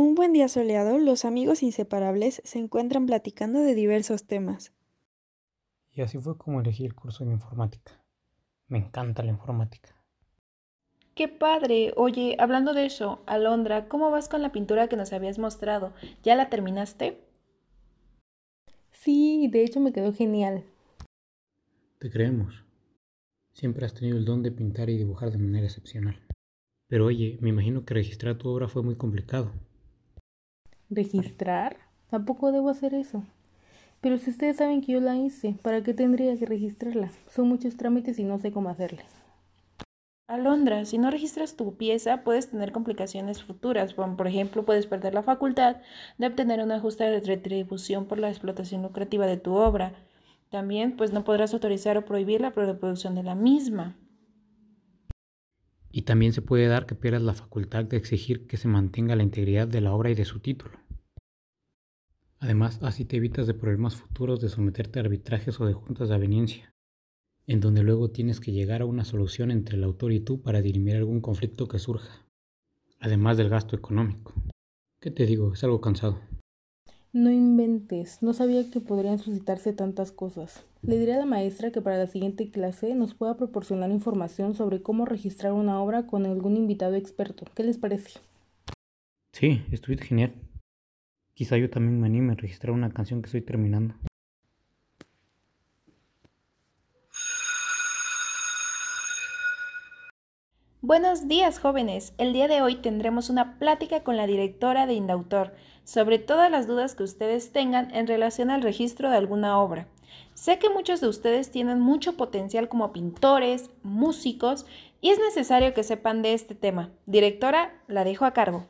Un buen día soleado, los amigos inseparables se encuentran platicando de diversos temas. Y así fue como elegí el curso de informática. Me encanta la informática. ¡Qué padre! Oye, hablando de eso, Alondra, ¿cómo vas con la pintura que nos habías mostrado? ¿Ya la terminaste? Sí, de hecho me quedó genial. Te creemos. Siempre has tenido el don de pintar y dibujar de manera excepcional. Pero oye, me imagino que registrar tu obra fue muy complicado. ¿Registrar? Tampoco debo hacer eso. Pero si ustedes saben que yo la hice, ¿para qué tendría que registrarla? Son muchos trámites y no sé cómo hacerle. Alondra, si no registras tu pieza, puedes tener complicaciones futuras. por ejemplo, puedes perder la facultad de obtener una justa retribución por la explotación lucrativa de tu obra. También, pues no podrás autorizar o prohibir la reproducción de la misma. Y también se puede dar que pierdas la facultad de exigir que se mantenga la integridad de la obra y de su título. Además, así te evitas de problemas futuros de someterte a arbitrajes o de juntas de aveniencia, en donde luego tienes que llegar a una solución entre el autor y tú para dirimir algún conflicto que surja, además del gasto económico. ¿Qué te digo? Es algo cansado. No inventes, no sabía que podrían suscitarse tantas cosas. Le diré a la maestra que para la siguiente clase nos pueda proporcionar información sobre cómo registrar una obra con algún invitado experto. ¿Qué les parece? Sí, estuviste genial. Quizá yo también me anime a registrar una canción que estoy terminando. Buenos días jóvenes, el día de hoy tendremos una plática con la directora de Indautor sobre todas las dudas que ustedes tengan en relación al registro de alguna obra. Sé que muchos de ustedes tienen mucho potencial como pintores, músicos y es necesario que sepan de este tema. Directora, la dejo a cargo.